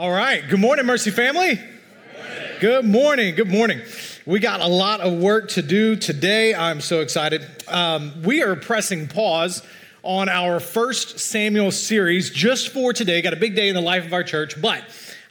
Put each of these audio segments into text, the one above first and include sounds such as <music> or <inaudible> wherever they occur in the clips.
All right. Good morning, Mercy family. Good morning. Good morning. We got a lot of work to do today. I'm so excited. Um, we are pressing pause on our first Samuel series just for today. Got a big day in the life of our church, but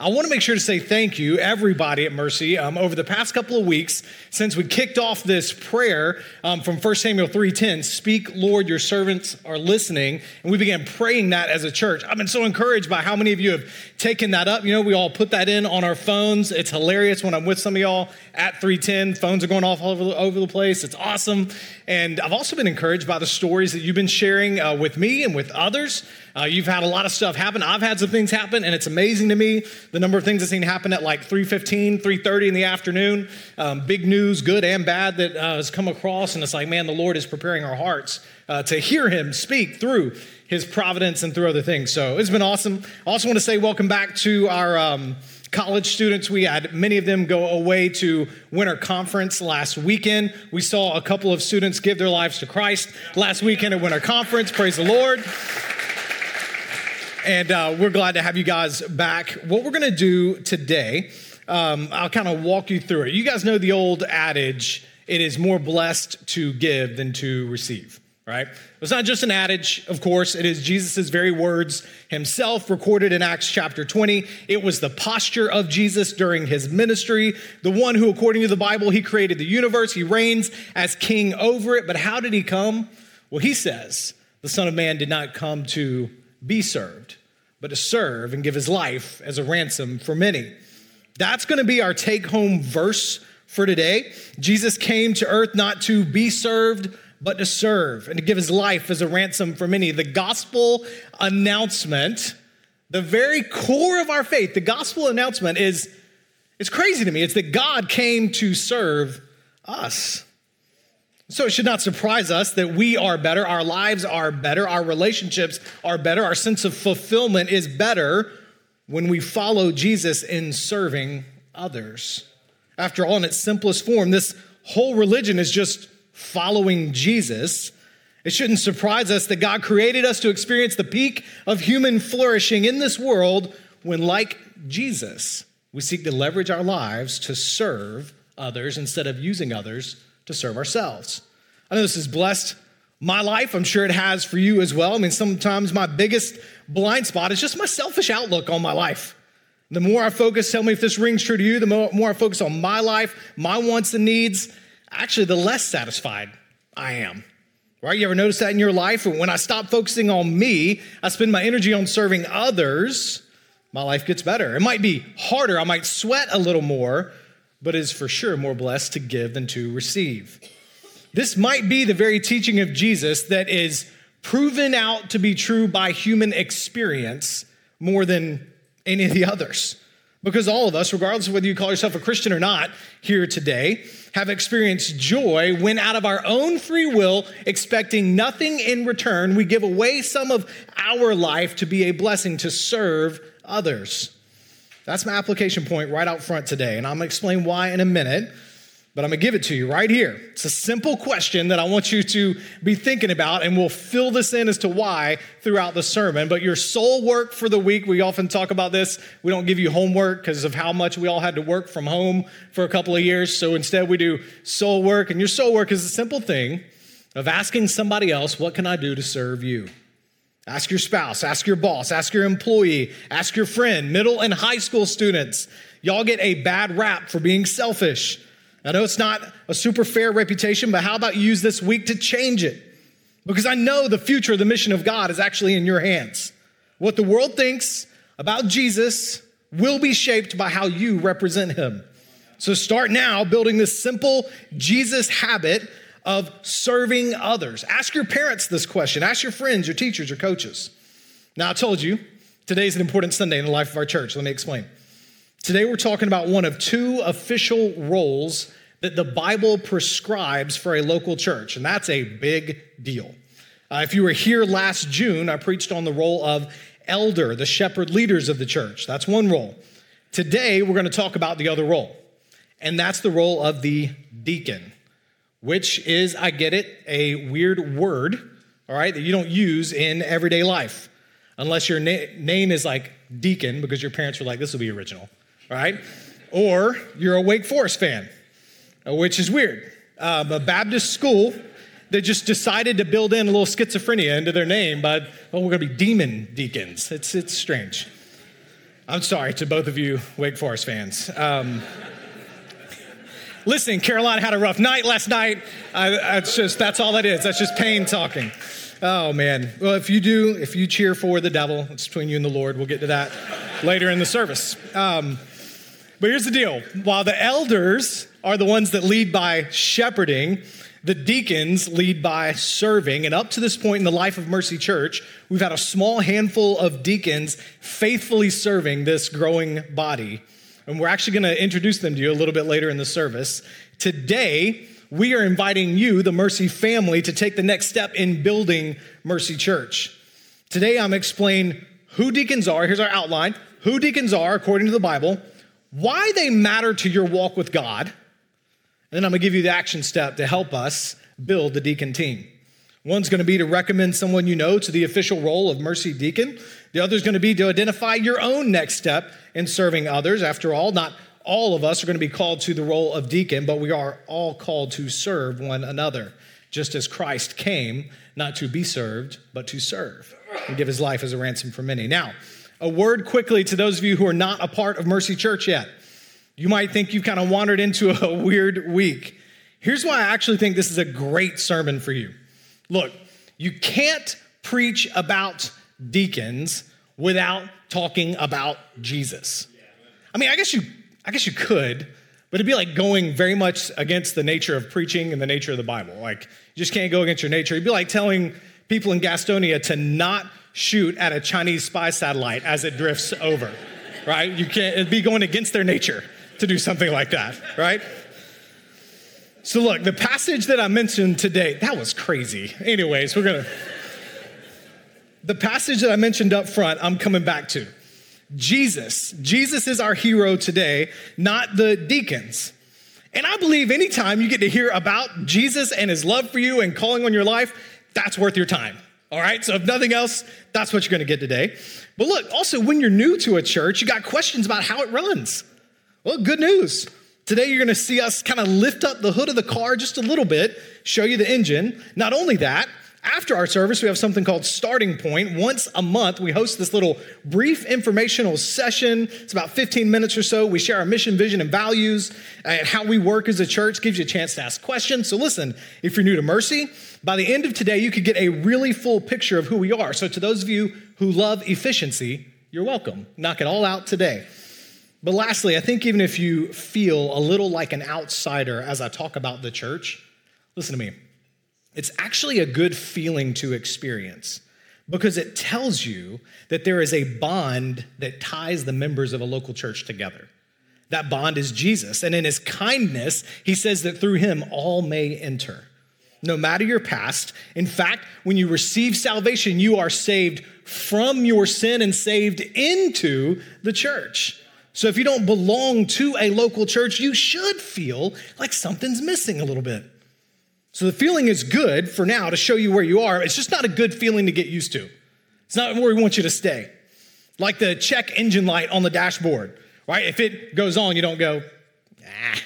I want to make sure to say thank you, everybody at Mercy. Um, over the past couple of weeks, since we kicked off this prayer um, from 1 Samuel 3.10, Speak, Lord, your servants are listening, and we began praying that as a church. I've been so encouraged by how many of you have taken that up. You know, we all put that in on our phones. It's hilarious when I'm with some of y'all at 310. Phones are going off all over the, over the place. It's awesome. And I've also been encouraged by the stories that you've been sharing uh, with me and with others. Uh, you've had a lot of stuff happen. I've had some things happen, and it's amazing to me the number of things I've seen happen at like 3.15, 3.30 in the afternoon. Um, big news, good and bad, that uh, has come across, and it's like, man, the Lord is preparing our hearts uh, to hear him speak through his providence and through other things. So it's been awesome. I also want to say welcome back to our... Um, college students. We had many of them go away to winter conference last weekend. We saw a couple of students give their lives to Christ last weekend at winter conference. Praise the Lord. And uh, we're glad to have you guys back. What we're going to do today, um, I'll kind of walk you through it. You guys know the old adage it is more blessed to give than to receive, right? It's not just an adage, of course, it is Jesus' very words himself recorded in Acts chapter 20. It was the posture of Jesus during his ministry, the one who, according to the Bible, he created the universe, he reigns as king over it. But how did he come? Well, he says, the Son of Man did not come to be served, but to serve and give his life as a ransom for many. That's going to be our take home verse for today. Jesus came to earth not to be served, but to serve and to give his life as a ransom for many. The gospel announcement, the very core of our faith, the gospel announcement is it's crazy to me. It's that God came to serve us. So it should not surprise us that we are better, our lives are better, our relationships are better, our sense of fulfillment is better when we follow Jesus in serving others. After all, in its simplest form, this whole religion is just following Jesus. It shouldn't surprise us that God created us to experience the peak of human flourishing in this world when, like Jesus, we seek to leverage our lives to serve others instead of using others to serve ourselves. I know this has blessed my life. I'm sure it has for you as well. I mean, sometimes my biggest blind spot is just my selfish outlook on my life. The more I focus, tell me if this rings true to you, the more, I focus on my life, my wants and needs, actually, the less satisfied I am. Right? You ever notice that in your life? When I stop focusing on me, I spend my energy on serving others, my life gets better. It might be harder, I might sweat a little more, but is for sure more blessed to give than to receive. This might be the very teaching of Jesus that is proven out to be true by human experience more than any of the others. Because all of us, regardless of whether you call yourself a Christian or not here today, have experienced joy when out of our own free will, expecting nothing in return, we give away some of our life to be a blessing to serve others. That's my application point right out front today, and I'm gonna explain why in a minute, but I'm gonna give it to you right here. It's a simple question that I want you to be thinking about, and we'll fill this in as to why throughout the sermon. But your soul work for the week, we often talk about this. We don't give you homework because of how much we all had to work from home for a couple of years. So instead, we do soul work, and your soul work is a simple thing of asking somebody else, What can I do to serve you? Ask your spouse, ask your boss, ask your employee, ask your friend, middle and high school students. Y'all get a bad rap for being selfish. I know it's not a super fair reputation, but how about you use this week to change it? Because I know the future of the mission of God is actually in your hands. What the world thinks about Jesus will be shaped by how you represent him. So start now building this simple Jesus habit of serving others. Ask your parents this question, ask your friends, your teachers, your coaches. Now, I told you, today's an important Sunday in the life of our church. Let me explain. Today, we're talking about one of two official roles that the Bible prescribes for a local church, and that's a big deal. Uh, if you were here last June, I preached on the role of elder, the shepherd leaders of the church. That's one role. Today, we're going to talk about the other role, and that's the role of the deacon, which is, I get it, a weird word, all right, that you don't use in everyday life, unless your na- name is like deacon because your parents were like, this will be original right? Or you're a Wake Forest fan, uh, which is weird. Um, a Baptist school that just decided to build in a little schizophrenia into their name, but oh, we're to be demon deacons. It's, it's strange. I'm sorry to both of you Wake Forest fans. Um, listen, Carolina had a rough night last night. that's just that's all that is. That's just pain talking. Oh man. Well, if you do, if you cheer for the devil, it's between you and the Lord. We'll get to that later in the service. Um, but here's the deal while the elders are the ones that lead by shepherding, the deacons lead by serving. And up to this point in the life of Mercy Church, we've had a small handful of deacons faithfully serving this growing body. And we're actually going to introduce them to you a little bit later in the service. Today, we are inviting you, the Mercy family, to take the next step in building Mercy Church. Today, I'm explaining who deacons are. Here's our outline who deacons are according to the Bible why they matter to your walk with God. And then I'm going to give you the action step to help us build the deacon team. One's going to be to recommend someone you know to the official role of mercy deacon. The other is going to be to identify your own next step in serving others. After all, not all of us are going to be called to the role of deacon, but we are all called to serve one another, just as Christ came not to be served, but to serve and give his life as a ransom for many. Now, a word quickly to those of you who are not a part of Mercy Church yet. You might think you've kind of wandered into a <laughs> weird week. Here's why I actually think this is a great sermon for you. Look, you can't preach about deacons without talking about Jesus. I mean, I guess you I guess you could, but it'd be like going very much against the nature of preaching and the nature of the Bible. Like you just can't go against your nature. It'd be like telling people in Gastonia to not shoot at a Chinese spy satellite as it drifts over, right? You can't, it'd be going against their nature to do something like that, right? So, look, the passage that I mentioned today, that was crazy. Anyways, we're gonna, the passage that I mentioned up front, I'm coming back to. Jesus. Jesus is our hero today, not the deacons. And I believe anytime you get to hear about Jesus and his love for you and calling on your life, that's worth your time. All right, so if nothing else, that's what you're gonna get today. But look, also, when you're new to a church, you got questions about how it runs. Well, good news. Today, you're gonna see us kind of lift up the hood of the car just a little bit, show you the engine. Not only that, after our service, we have something called Starting Point. Once a month, we host this little brief informational session. It's about 15 minutes or so. We share our mission, vision, and values and how we work as a church. Gives you a chance to ask questions. So, listen, if you're new to Mercy, by the end of today, you could get a really full picture of who we are. So, to those of you who love efficiency, you're welcome. Knock it all out today. But lastly, I think even if you feel a little like an outsider as I talk about the church, listen to me. It's actually a good feeling to experience because it tells you that there is a bond that ties the members of a local church together. That bond is Jesus. And in his kindness, he says that through him all may enter no matter your past. In fact, when you receive salvation, you are saved from your sin and saved into the church. So if you don't belong to a local church, you should feel like something's missing a little bit. So the feeling is good for now to show you where you are. It's just not a good feeling to get used to. It's not where we want you to stay. Like the check engine light on the dashboard, right? If it goes on, you don't go, ah,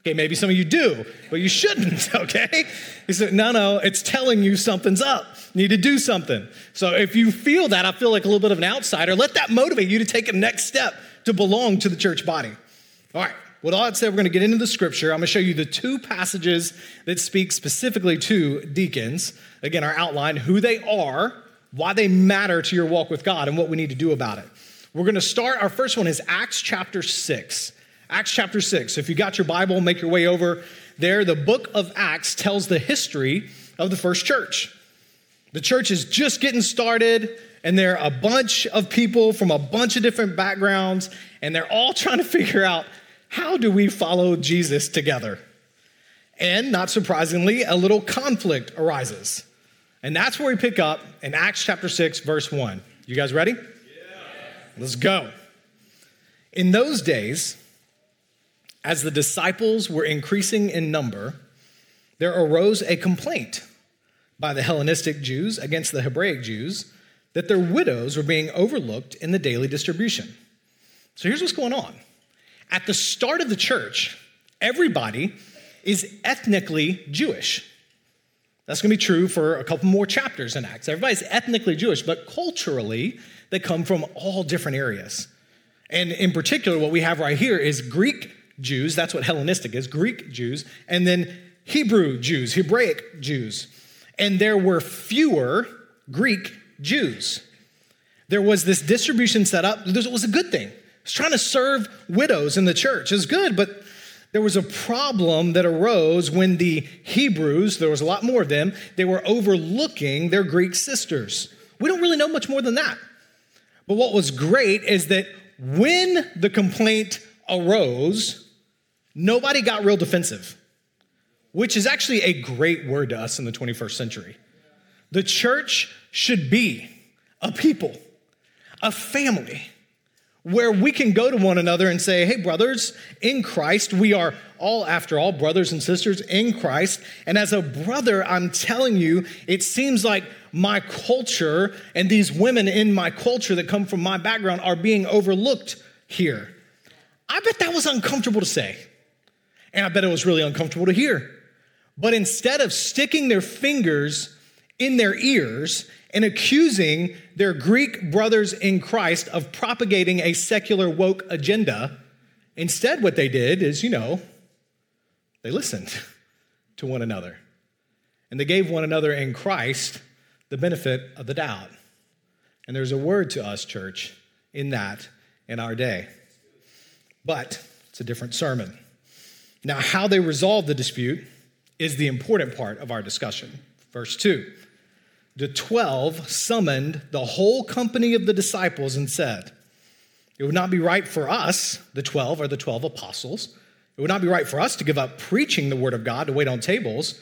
Okay, maybe some of you do, but you shouldn't, <laughs> okay? He said, no, no, it's telling you something's up. You need to do something. So if you feel that, I feel like a little bit of an outsider, let that motivate you to take a next step to belong to the church body. All right, with all that said, we're going to get into the scripture. I'm going to show you the two passages that speak specifically to deacons. Again, our outline, who they are, why they matter to your walk with God, and what we need to do about it. We're going to start, our first one is Acts chapter 6. Acts chapter 6. If you got your Bible, make your way over there. The book of Acts tells the history of the first church. The church is just getting started, and they're a bunch of people from a bunch of different backgrounds, and they're all trying to figure out how do we follow Jesus together? And not surprisingly, a little conflict arises. And that's where we pick up in Acts chapter 6, verse 1. You guys ready? Yeah. Let's go. In those days, as the disciples were increasing in number, there arose a complaint by the Hellenistic Jews against the Hebraic Jews that their widows were being overlooked in the daily distribution. So here's what's going on. At the start of the church, everybody is ethnically Jewish. That's going to be true for a couple more chapters in Acts. Everybody's ethnically Jewish, but culturally, they come from all different areas. And in particular, what we have right here is Greek Jews, that's what Hellenistic is, Greek Jews, and then Hebrew Jews, Hebraic Jews. And there were fewer Greek Jews. There was this distribution set up. It was a good thing. It was trying to serve widows in the church. It was good, but there was a problem that arose when the Hebrews, there was a lot more of them, they were overlooking their Greek sisters. We don't really know much more than that. But what was great is that when the complaint arose, Nobody got real defensive, which is actually a great word to us in the 21st century. The church should be a people, a family where we can go to one another and say, hey, brothers, in Christ, we are all, after all, brothers and sisters in Christ. And as a brother, I'm telling you, it seems like my culture and these women in my culture that come from my background are being overlooked here. I bet that was uncomfortable to say. And I bet it was really uncomfortable to hear. But instead of sticking their fingers in their ears and accusing their Greek brothers in Christ of propagating a secular woke agenda, instead, what they did is, you know, they listened <laughs> to one another. And they gave one another in Christ the benefit of the doubt. And there's a word to us, church, in that in our day. But it's a different sermon. Now, how they resolved the dispute is the important part of our discussion. Verse 2 The 12 summoned the whole company of the disciples and said, It would not be right for us, the 12 or the 12 apostles, it would not be right for us to give up preaching the word of God to wait on tables.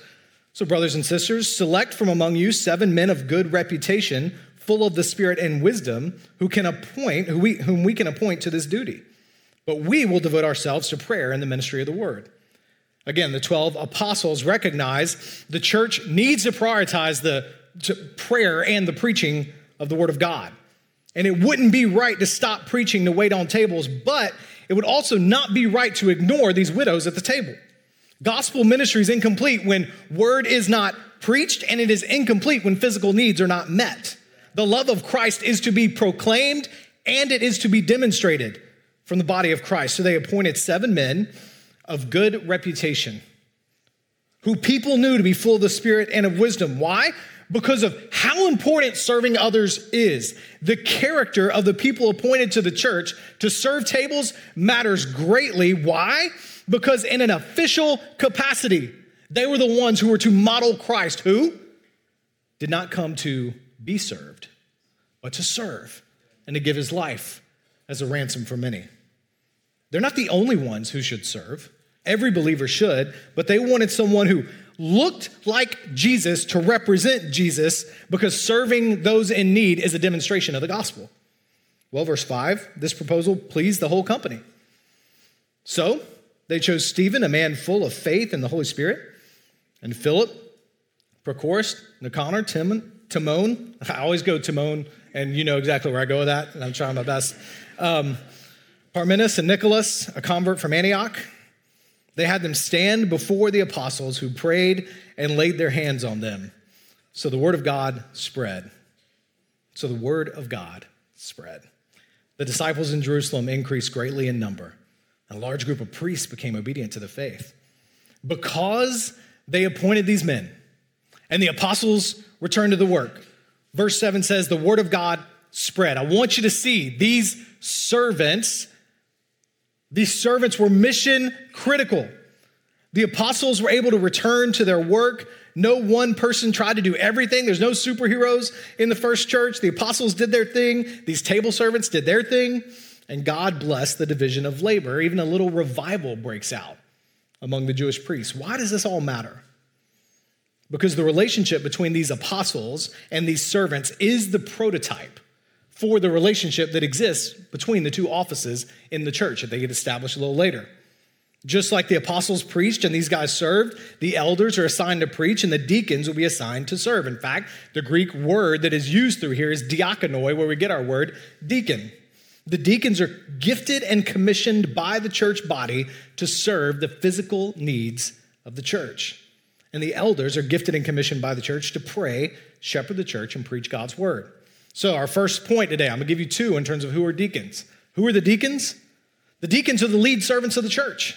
So, brothers and sisters, select from among you seven men of good reputation, full of the Spirit and wisdom, who can appoint, who we, whom we can appoint to this duty. But we will devote ourselves to prayer and the ministry of the word. Again, the 12 apostles recognize the church needs to prioritize the to prayer and the preaching of the word of God. And it wouldn't be right to stop preaching to wait on tables, but it would also not be right to ignore these widows at the table. Gospel ministry is incomplete when word is not preached, and it is incomplete when physical needs are not met. The love of Christ is to be proclaimed and it is to be demonstrated from the body of Christ. So they appointed seven men of good reputation, who people knew to be full of the Spirit and of wisdom. Why? Because of how important serving others is. The character of the people appointed to the church to serve tables matters greatly. Why? Because in an official capacity, they were the ones who were to model Christ, who did not come to be served, but to serve and to give his life as a ransom for many. They're not the only ones who should serve. Every believer should, but they wanted someone who looked like Jesus to represent Jesus because serving those in need is a demonstration of the gospel. Well, verse 5 this proposal pleased the whole company. So they chose Stephen, a man full of faith and the Holy Spirit, and Philip, Prochorus, Nicanor, Timon, Timon. <laughs> I always go Timon, and you know exactly where I go with that, and I'm trying my best. Um, Parmenas and Nicholas, a convert from Antioch. They had them stand before the apostles who prayed and laid their hands on them. So the word of God spread. So the word of God spread. The disciples in Jerusalem increased greatly in number. and A large group of priests became obedient to the faith. Because they appointed these men, and the apostles returned to the work. Verse 7 says, The word of God spread. I want you to see these servants These servants were mission critical. The apostles were able to return to their work. No one person tried to do everything. There's no superheroes in the first church. The apostles did their thing, these table servants did their thing, and God blessed the division of labor. Even a little revival breaks out among the Jewish priests. Why does this all matter? Because the relationship between these apostles and these servants is the prototype for the relationship that exists between the two offices in the church that they get established a little later. Just like the apostles preached and these guys served, the elders are assigned to preach and the deacons will be assigned to serve. In fact, the Greek word that is used through here is diakonoi, where we get our word deacon. The deacons are gifted and commissioned by the church body to serve the physical needs of the church. And the elders are gifted and commissioned by the church to pray, shepherd the church, and preach God's word. So, our first point today, I'm going to give you two in terms of who are deacons. Who are the deacons? The deacons are the lead servants of the church.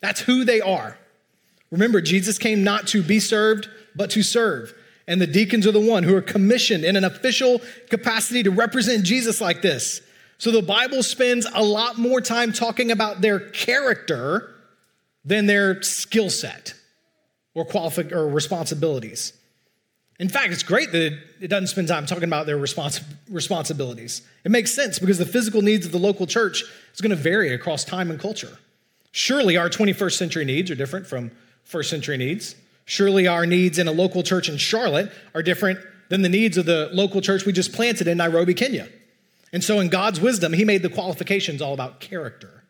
That's who they are. Remember, Jesus came not to be served, but to serve. And the deacons are the one who are commissioned in an official capacity to represent Jesus like this. So the Bible spends a lot more time talking about their character than their skill set or qualifi- or responsibilities. In fact, it's great that it doesn't spend time talking about their respons- responsibilities. It makes sense because the physical needs of the local church is going to vary across time and culture. Surely our 21st century needs are different from first century needs. Surely our needs in a local church in Charlotte are different than the needs of the local church we just planted in Nairobi, Kenya. And so, in God's wisdom, He made the qualifications all about character.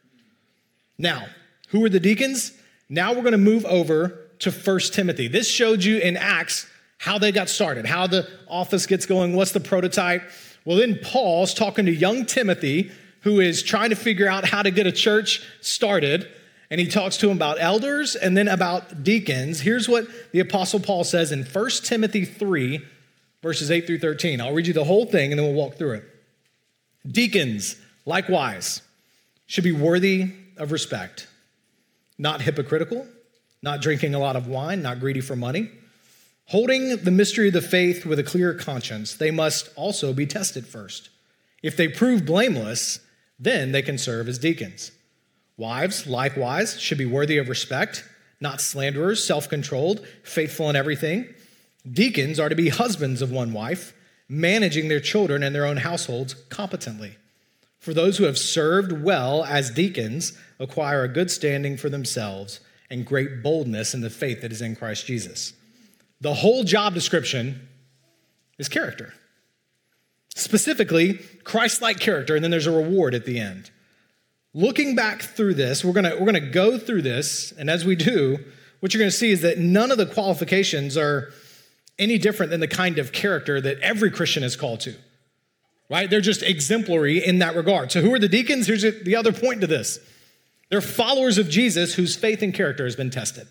Now, who are the deacons? Now we're going to move over to First Timothy. This showed you in Acts how they got started, how the office gets going, what's the prototype. Well, then Paul's talking to young Timothy, who is trying to figure out how to get a church started. And he talks to him about elders and then about deacons. Here's what the Apostle Paul says in 1 Timothy 3, verses 8 through 13. I'll read you the whole thing and then we'll walk through it. Deacons, likewise, should be worthy of respect, not hypocritical, not drinking a lot of wine, not greedy for money Holding the mystery of the faith with a clear conscience, they must also be tested first. If they prove blameless, then they can serve as deacons. Wives, likewise, should be worthy of respect, not slanderers, self controlled, faithful in everything. Deacons are to be husbands of one wife, managing their children and their own households competently. For those who have served well as deacons acquire a good standing for themselves and great boldness in the faith that is in Christ Jesus. The whole job description is character. Specifically, Christ like character, and then there's a reward at the end. Looking back through this, we're gonna, we're gonna go through this, and as we do, what you're gonna see is that none of the qualifications are any different than the kind of character that every Christian is called to, right? They're just exemplary in that regard. So, who are the deacons? Here's the other point to this they're followers of Jesus whose faith and character has been tested.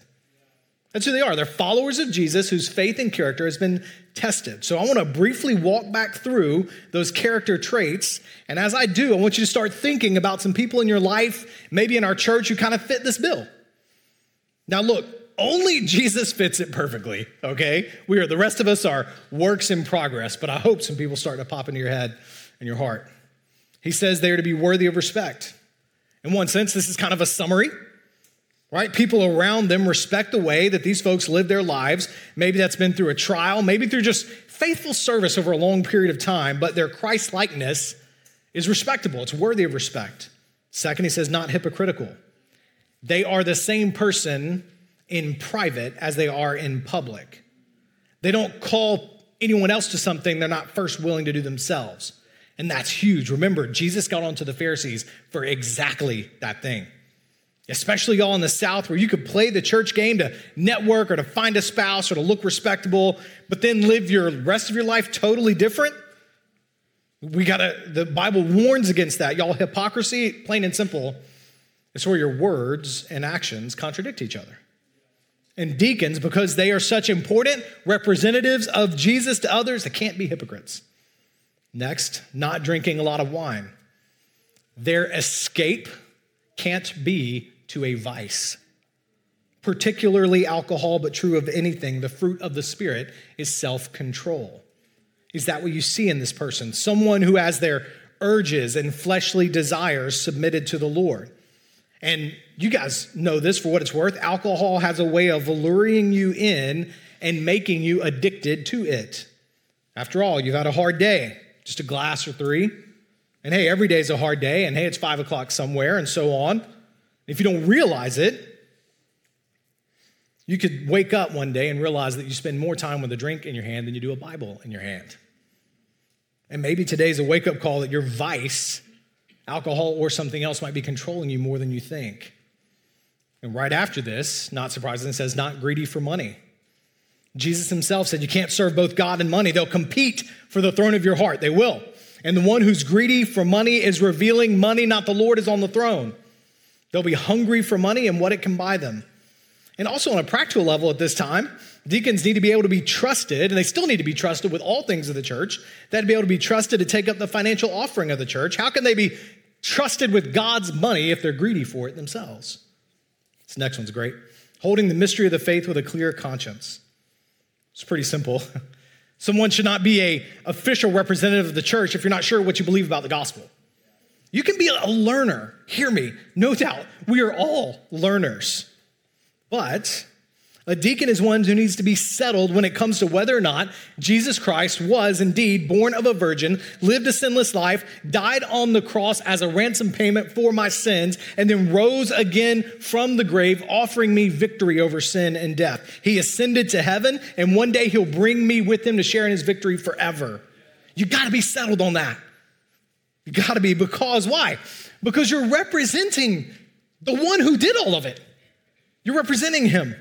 That's who they are. They're followers of Jesus whose faith and character has been tested. So I want to briefly walk back through those character traits. And as I do, I want you to start thinking about some people in your life, maybe in our church, who kind of fit this bill. Now, look, only Jesus fits it perfectly, okay? We are, the rest of us are works in progress, but I hope some people start to pop into your head and your heart. He says they are to be worthy of respect. In one sense, this is kind of a summary right? People around them respect the way that these folks live their lives. Maybe that's been through a trial, maybe through just faithful service over a long period of time, but their Christ likeness is respectable. It's worthy of respect. Second, he says, not hypocritical. They are the same person in private as they are in public. They don't call anyone else to something they're not first willing to do themselves. And that's huge. Remember, Jesus got onto the Pharisees for exactly that thing especially y'all in the South, where you could play the church game to network or to find a spouse or to look respectable, but then live your rest of your life totally different. We gotta, the Bible warns against that. Y'all, hypocrisy, plain and simple, is where your words and actions contradict each other. And deacons, because they are such important representatives of Jesus to others, they can't be hypocrites. Next, not drinking a lot of wine. Their escape can't be to a vice. Particularly alcohol, but true of anything, the fruit of the Spirit is self control. Is that what you see in this person? Someone who has their urges and fleshly desires submitted to the Lord. And you guys know this for what it's worth. Alcohol has a way of luring you in and making you addicted to it. After all, you've had a hard day, just a glass or three. And hey, every day is a hard day, and hey, it's five o'clock somewhere, and so on. If you don't realize it, you could wake up one day and realize that you spend more time with a drink in your hand than you do a Bible in your hand. And maybe today's a wake up call that your vice, alcohol or something else, might be controlling you more than you think. And right after this, not surprisingly, says, not greedy for money. Jesus himself said, You can't serve both God and money. They'll compete for the throne of your heart. They will. And the one who's greedy for money is revealing money, not the Lord, is on the throne. They'll be hungry for money and what it can buy them. And also, on a practical level at this time, deacons need to be able to be trusted, and they still need to be trusted with all things of the church. Would be able to be trusted to take up the financial offering of the church. How can they be trusted with God's money if they're greedy for it themselves? This next one's great. Holding the mystery of the faith with a clear conscience. It's pretty simple. <laughs> Someone should not be a official representative of the church if you're not sure what you believe about the gospel. You can be a learner. Hear me. No doubt. We are all learners. But a deacon is one who needs to be settled when it comes to whether or not Jesus Christ was indeed born of a virgin, lived a sinless life, died on the cross as a ransom payment for my sins, and then rose again from the grave, offering me victory over sin and death. He ascended to heaven, and one day he'll bring me with him to share in his victory forever. You gotta be settled on that. You gotta be, because why? Because you're representing the one who did all of it. You're representing him.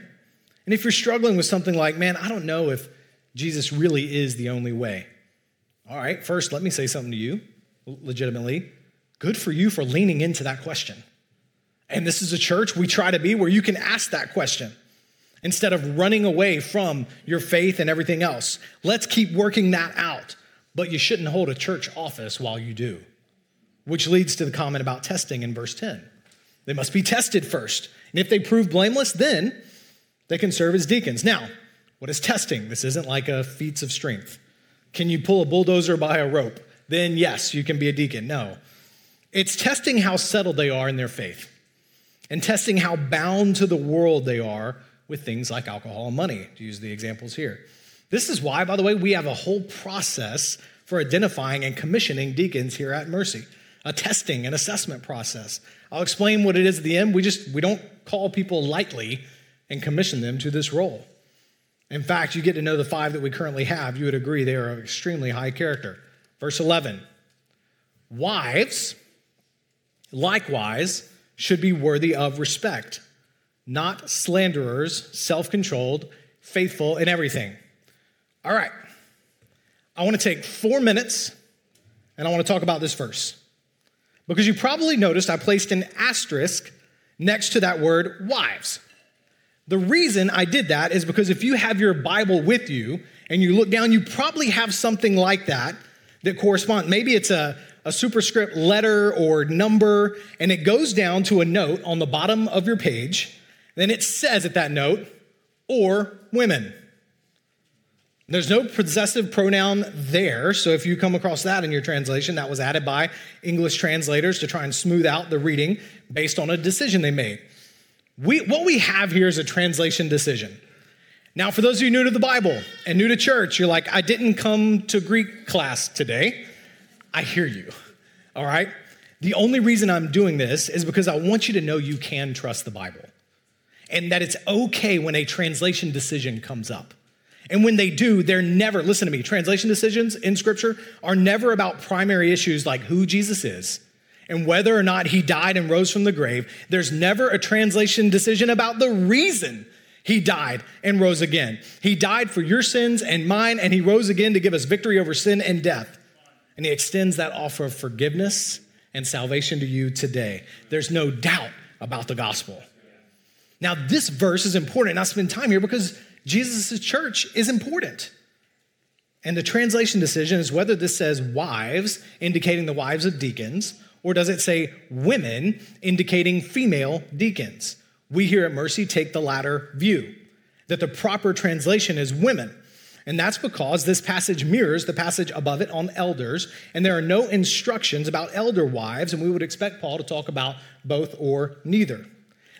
And if you're struggling with something like, man, I don't know if Jesus really is the only way. All right, first, let me say something to you, legitimately. Good for you for leaning into that question. And this is a church we try to be where you can ask that question instead of running away from your faith and everything else. Let's keep working that out. But you shouldn't hold a church office while you do, which leads to the comment about testing in verse 10. They must be tested first. And if they prove blameless, then they can serve as deacons. Now, what is testing? This isn't like a feats of strength. Can you pull a bulldozer by a rope? Then, yes, you can be a deacon. No. It's testing how settled they are in their faith and testing how bound to the world they are with things like alcohol and money, to use the examples here. This is why, by the way, we have a whole process for identifying and commissioning deacons here at Mercy a testing and assessment process. I'll explain what it is at the end. We just we don't call people lightly and commission them to this role. In fact, you get to know the five that we currently have, you would agree they are of extremely high character. Verse 11 Wives, likewise, should be worthy of respect, not slanderers, self controlled, faithful in everything. All right, I want to take four minutes and I want to talk about this verse. Because you probably noticed I placed an asterisk next to that word wives. The reason I did that is because if you have your Bible with you and you look down, you probably have something like that that corresponds. Maybe it's a, a superscript letter or number, and it goes down to a note on the bottom of your page. Then it says at that note, or women. There's no possessive pronoun there, so if you come across that in your translation, that was added by English translators to try and smooth out the reading based on a decision they made. We, what we have here is a translation decision. Now, for those of you new to the Bible and new to church, you're like, I didn't come to Greek class today. I hear you, all right? The only reason I'm doing this is because I want you to know you can trust the Bible and that it's okay when a translation decision comes up. And when they do, they're never, listen to me, translation decisions in scripture are never about primary issues like who Jesus is and whether or not he died and rose from the grave, there's never a translation decision about the reason he died and rose again. He died for your sins and mine, and he rose again to give us victory over sin and death. And he extends that offer of forgiveness and salvation to you today. There's no doubt about the gospel. Now, this verse is important, and I spend time here because Jesus' church is important. And the translation decision is whether this says wives, indicating the wives of deacons, or does it say women, indicating female deacons? We here at Mercy take the latter view, that the proper translation is women. And that's because this passage mirrors the passage above it on elders, and there are no instructions about elder wives, and we would expect Paul to talk about both or neither.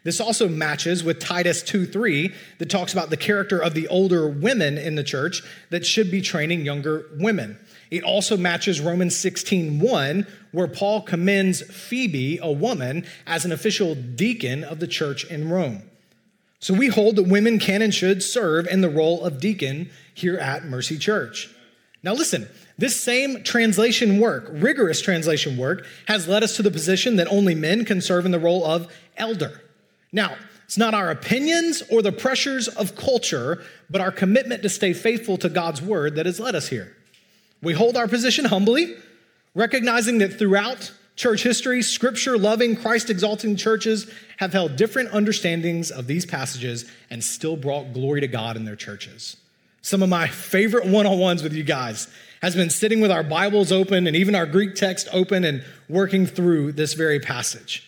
This also matches with Titus 2:3 that talks about the character of the older women in the church that should be training younger women. It also matches Romans 16:1 where Paul commends Phoebe, a woman, as an official deacon of the church in Rome. So we hold that women can and should serve in the role of deacon here at Mercy Church. Now, listen, this same translation work, rigorous translation work, has led us to the position that only men can serve in the role of elder. Now, it's not our opinions or the pressures of culture, but our commitment to stay faithful to God's word that has led us here. We hold our position humbly, recognizing that throughout church history, scripture loving, Christ exalting churches have held different understandings of these passages and still brought glory to God in their churches. Some of my favorite one on ones with you guys has been sitting with our Bibles open and even our Greek text open and working through this very passage.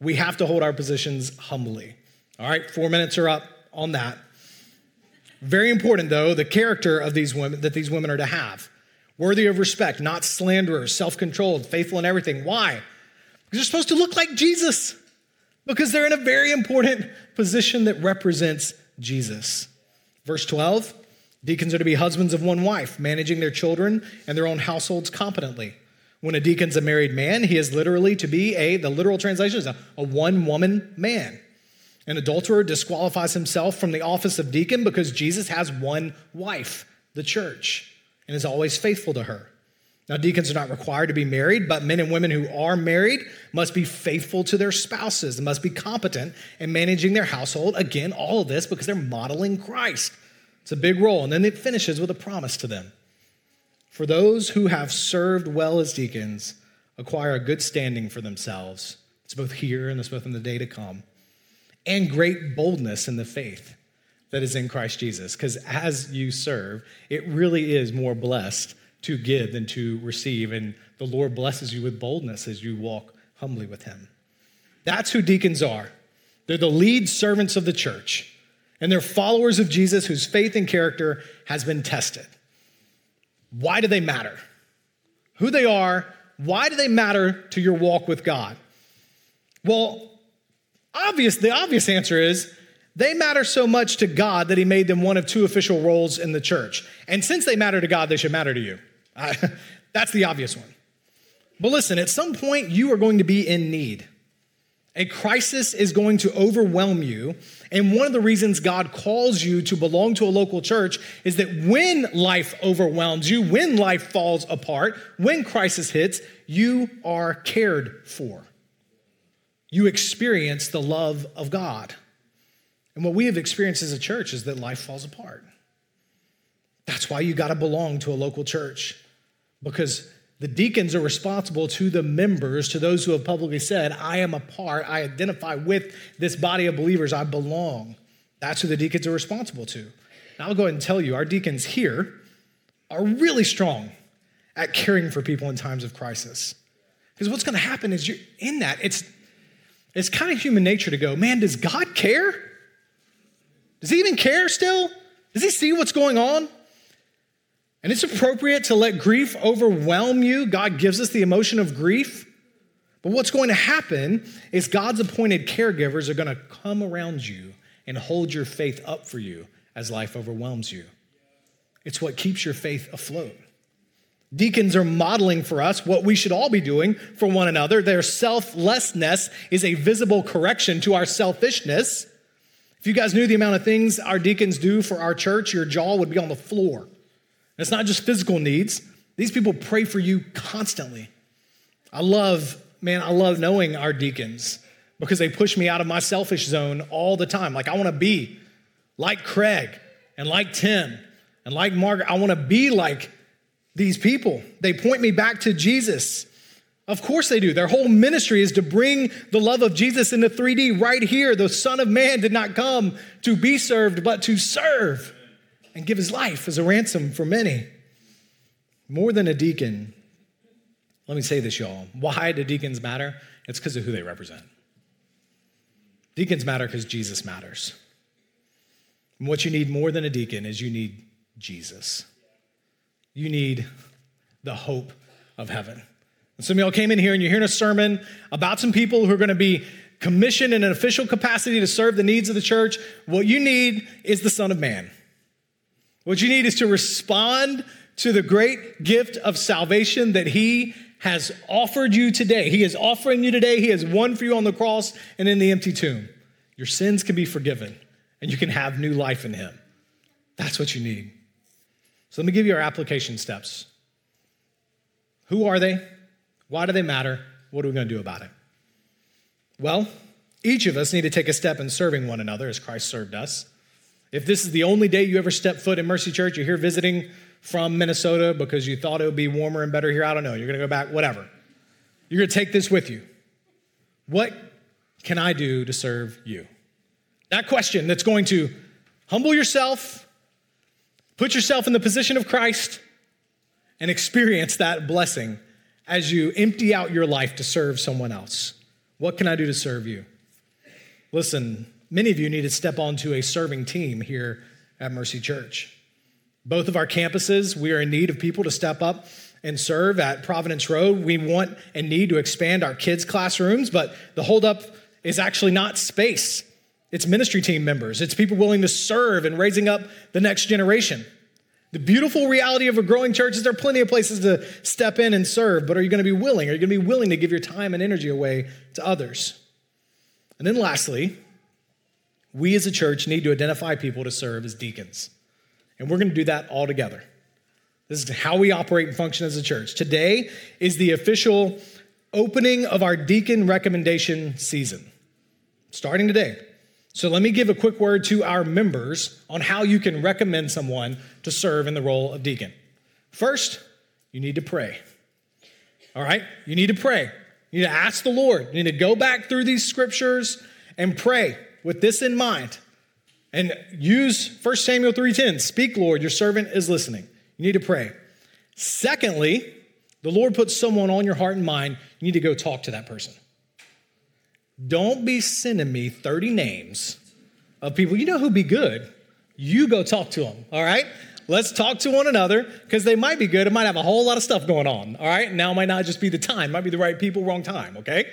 We have to hold our positions humbly. All right, four minutes are up on that. Very important, though, the character of these women that these women are to have worthy of respect, not slanderers, self controlled, faithful in everything. Why? Because they're supposed to look like Jesus, because they're in a very important position that represents Jesus. Verse 12 Deacons are to be husbands of one wife, managing their children and their own households competently. When a deacon's a married man, he is literally to be a, the literal translation is a, a one woman man. An adulterer disqualifies himself from the office of deacon because Jesus has one wife, the church, and is always faithful to her. Now, deacons are not required to be married, but men and women who are married must be faithful to their spouses and must be competent in managing their household. Again, all of this because they're modeling Christ. It's a big role. And then it finishes with a promise to them. For those who have served well as deacons acquire a good standing for themselves. It's both here and it's both in the day to come. And great boldness in the faith that is in Christ Jesus. Because as you serve, it really is more blessed to give than to receive. And the Lord blesses you with boldness as you walk humbly with Him. That's who deacons are. They're the lead servants of the church and they're followers of Jesus whose faith and character has been tested. Why do they matter? Who they are, why do they matter to your walk with God? Well, obvious, the obvious answer is they matter so much to God that He made them one of two official roles in the church. And since they matter to God, they should matter to you. <laughs> that's the obvious one. But listen, at some point, you are going to be in need. A crisis is going to overwhelm you. And one of the reasons God calls you to belong to a local church is that when life overwhelms you, when life falls apart, when crisis hits, you are cared for. You experience the love of God. And what we have experienced as a church is that life falls apart. That's why you got to belong to a local church because the deacons are responsible to the members, to those who have publicly said, I am a part, I identify with this body of believers, I belong. That's who the deacons are responsible to. Now, I'll go ahead and tell you, our deacons here are really strong at caring for people in times of crisis. Because what's going to happen is you're in that. It's, it's kind of human nature to go, man, does God care? Does he even care still? Does he see what's going on? And it's appropriate to let grief overwhelm you. God gives us the emotion of grief. But what's going to happen is God's appointed caregivers are going to come around you and hold your faith up for you as life overwhelms you. It's what keeps your faith afloat. Deacons are modeling for us what we should all be doing for one another. Their selflessness is a visible correction to our selfishness. If you guys knew the amount of things our deacons do for our church, your jaw would be on the floor. It's not just physical needs. These people pray for you constantly. I love, man, I love knowing our deacons because they push me out of my selfish zone all the time. Like I want to be like Craig and like Tim and like Margaret. I want to be like these people. They point me back to Jesus. Of course they do. Their whole ministry is to bring the love of Jesus into 3D right here. The Son of Man did not come to be served, but to serve and give his life as a ransom for many. More than a deacon, let me say this, y'all. Why do deacons matter? It's because of who they represent. Deacons matter because Jesus matters. And what you need more than a deacon is you need Jesus. You need the hope of heaven. And some of y'all came in here and you're hearing a sermon about some people who are going to be commissioned in an official capacity to serve the needs of the church. What you need is the Son of Man. What you need is to respond to the great gift of salvation that He has offered you today. He is offering you today. He has won for you on the cross and in the empty tomb. Your sins can be forgiven and you can have new life in Him. That's what you need. So let me give you our application steps. Who are they? Why do they matter? What are we going to do about it? Well, each of us need to take a step in serving one another as Christ served us. If this is the only day you ever step foot in Mercy Church, you're here visiting from Minnesota because you thought it would be warmer and better here, I don't know. You're going to go back, whatever. You're going to take this with you. What can I do to serve you? That question that's going to humble yourself, put yourself in the position of Christ, and experience that blessing as you empty out your life to serve someone else. What can I do to serve you? Listen, many of you need to step onto a serving team here at Mercy Church. Both of our campuses, we are in need of people to step up and serve at Providence Road. We want and need to expand our kids' classrooms, but the holdup is actually not space. It's ministry team members. It's people willing to serve and raising up the next generation. The beautiful reality of a growing church is there are plenty of places to step in and serve, but are you going to be willing? Are you going to be willing to give your time and energy away to others? And then lastly, we as a church need to identify people to serve as deacons. And we're going to do that all together. This is how we operate and function as a church. Today is the official opening of our deacon recommendation season, starting today. So let me give a quick word to our members on how you can recommend someone to serve in the role of deacon. First, you need to pray. All right? You need to pray. You need to ask the Lord. You need to go back through these scriptures and pray with this in mind. And use 1 Samuel 3:10. Speak, Lord, your servant is listening. You need to pray. Secondly, the Lord puts someone on your heart and mind. You need to go talk to that person. Don't be sending me 30 names of people. You know who'd be good? You go talk to them, all right? Let's talk to one another because they might be good. It might have a whole lot of stuff going on, all right? Now might not just be the time, might be the right people, wrong time, okay?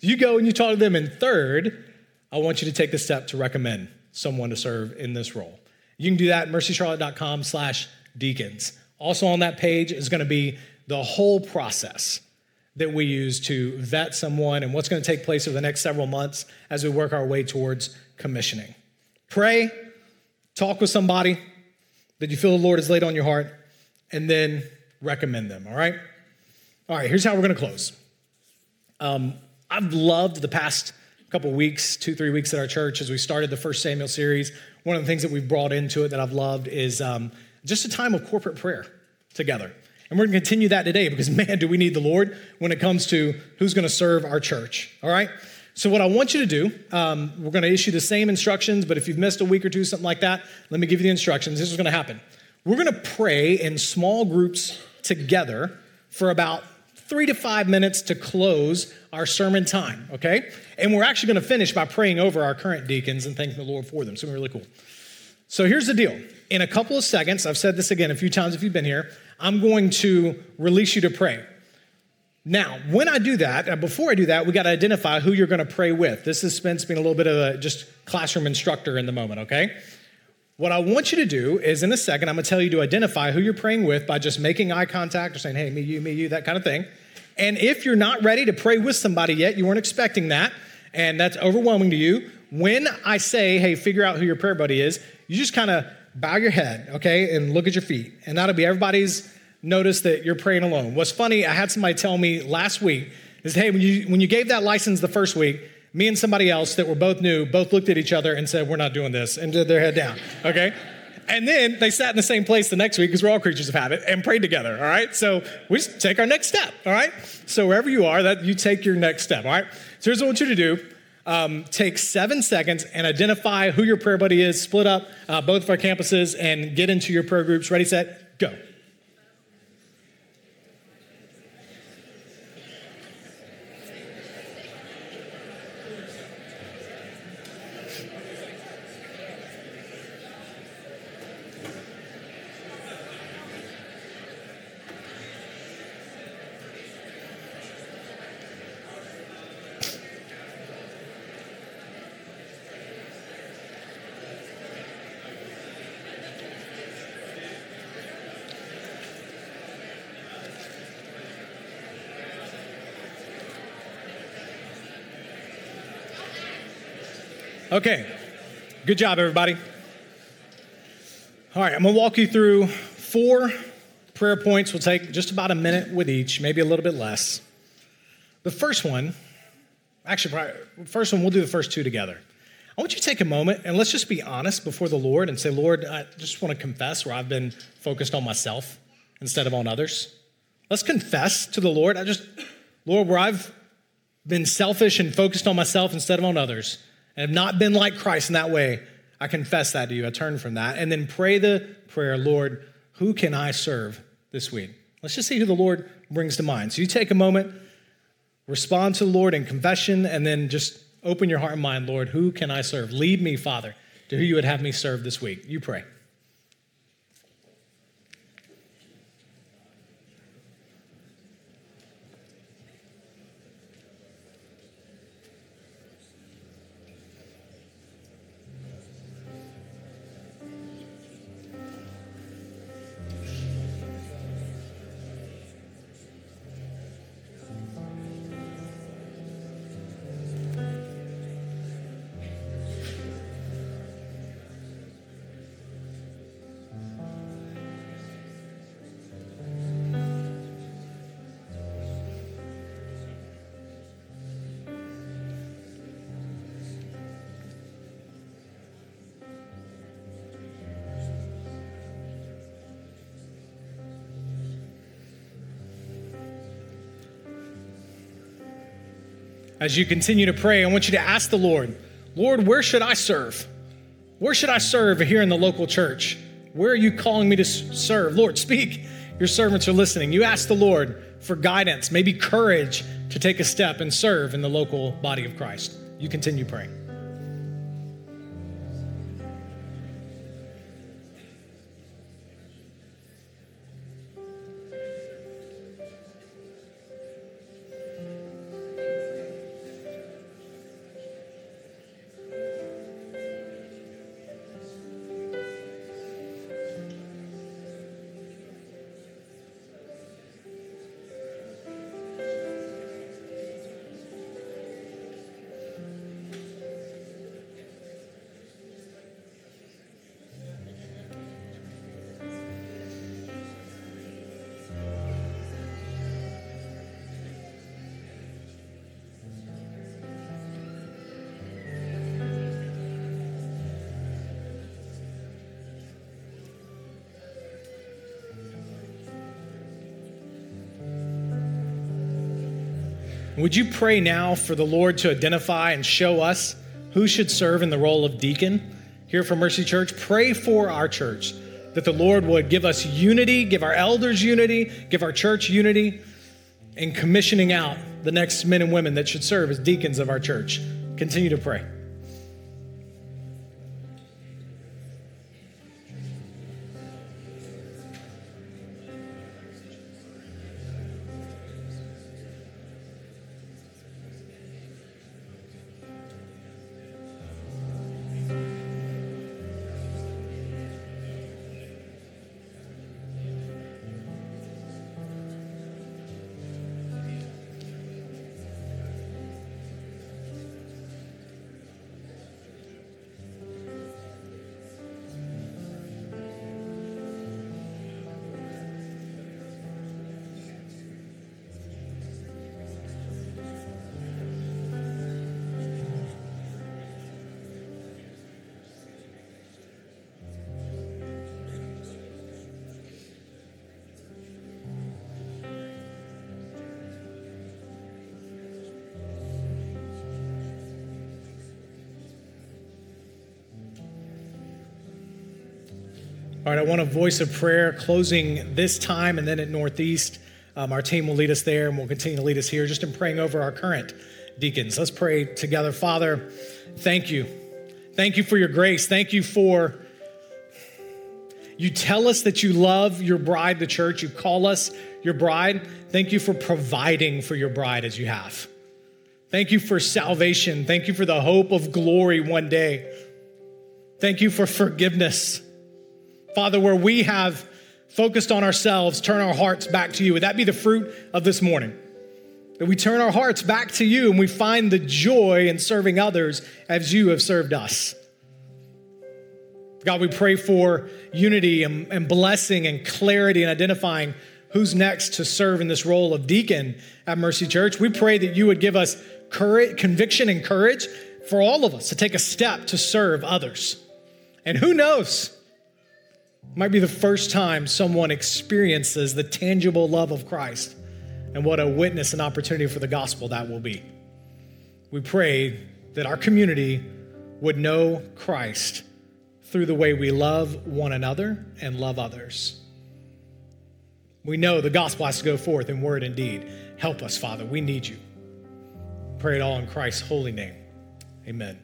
You go and you talk to them. And third, I want you to take the step to recommend someone to serve in this role. You can do that at mercycharlotte.com slash deacons. Also on that page is going to be the whole process that we use to vet someone and what's going to take place over the next several months as we work our way towards commissioning. Pray, talk with somebody that you feel the Lord has laid on your heart, and then recommend them, all right? All right, here's how we're going to close. Um, I've loved the past couple weeks, two, three weeks at our church as we started the first Samuel series. One of the things that we've brought into it that I've loved is um, just a time of corporate prayer together. And we're going to continue that today because, <laughs> man, do we need the Lord when it comes to who's going to serve our church. All right? So, what I want you to do, um, we're going to issue the same instructions, but if you've missed a week or two, something like that, let me give you the instructions. This is going to happen. We're going to pray in small groups together for about three to five minutes to close our sermon time, okay? And we're actually going to finish by praying over our current deacons and thanking the Lord for them. So, really cool. So, here's the deal. In a couple of seconds, I've said this again a few times if you've been here, I'm going to release you to pray. Now, when I do that, uh, before I do that, we got to identify who you're going to pray with. This is Spence being a little bit of a just classroom instructor in the moment, okay? What I want you to do is in a second, I'm to tell you to identify who you're praying with by just making eye contact or saying, hey, me, you, me, you, that kind of thing. And if you're not ready to pray with somebody yet, you weren't expecting that, and that's overwhelming to you, when I say, hey, figure out who your prayer buddy is, you just kind of bow your head, okay, and look at your feet. And that'll be everybody's notice that you're praying alone. What's funny, I had somebody tell me last week is, hey, when you, when you gave that license the first week, me and somebody else that were both new both looked at each other and said, we're not doing this, and did their head down, okay? And then they sat in the same place the next week because we're all creatures of habit and prayed together, all right? So we just take our next step, all right? So wherever you are, that you take your next step, all right? So here's what I want you to do um, take seven seconds and identify who your prayer buddy is, split up uh, both of our campuses, and get into your prayer groups. Ready, set, go. Okay. Good job, everybody. All right, I'm going to walk you through four prayer points. We'll take just about a minute with each, maybe a little bit less. The first one, actually, first one, we'll do the first two together. I want you to take a moment and let's just be honest before the Lord and say, Lord, I just want to confess where I've been focused on myself instead of on others. Let's confess to the Lord. I just, Lord, where I've been selfish and focused on myself instead of on others, and have not been like Christ in that way, I confess that to you. I turn from that. And then pray the prayer, Lord, who can I serve this week? Let's just see who the Lord brings to mind. So you take a moment, respond to the Lord in confession, and then just open your heart and mind, Lord, who can I serve? Lead me, Father, to who you would have me serve this week. You pray. As you continue to pray, I want you to ask the Lord, Lord, where should I serve? Where should I serve here in the local church? Where are you calling me to serve? Lord, speak. Your servants are listening. You ask the Lord for guidance, maybe courage to take a step and serve in the local body of Christ. You continue praying. Would you pray now for the Lord to identify and show us who should serve in the role of deacon here for Mercy Church? Pray for our church that the Lord would give us unity, give our elders unity, give our church unity, in commissioning out the next men and women that should serve as deacons of our church. Continue to pray. All right, I want a voice of prayer closing this time and then at Northeast. Um, our team will lead us there and we'll continue to lead us here just in praying over our current deacons. Let's pray together. Father, thank you. Thank you for your grace. Thank you for you tell us that you love your bride, the church. You call us your bride. Thank you for providing for your bride as you have. Thank you for salvation. Thank you for the hope of glory one day. Thank you for forgiveness. Father, where we have focused on ourselves, turn our hearts back to you. Would that be the fruit of this morning? That we turn our hearts back to you and we find the joy in serving others as you have served us. God, we pray for unity and, and blessing and clarity and identifying who's next to serve in this role of deacon at Mercy Church. We pray that you would give us courage, conviction and courage for all of us to take a step to serve others. And who knows? Might be the first time someone experiences the tangible love of Christ and what a witness and opportunity for the gospel that will be. We pray that our community would know Christ through the way we love one another and love others. We know the gospel has to go forth in word and deed. Help us, Father. We need you. Pray it all in Christ's holy name. Amen.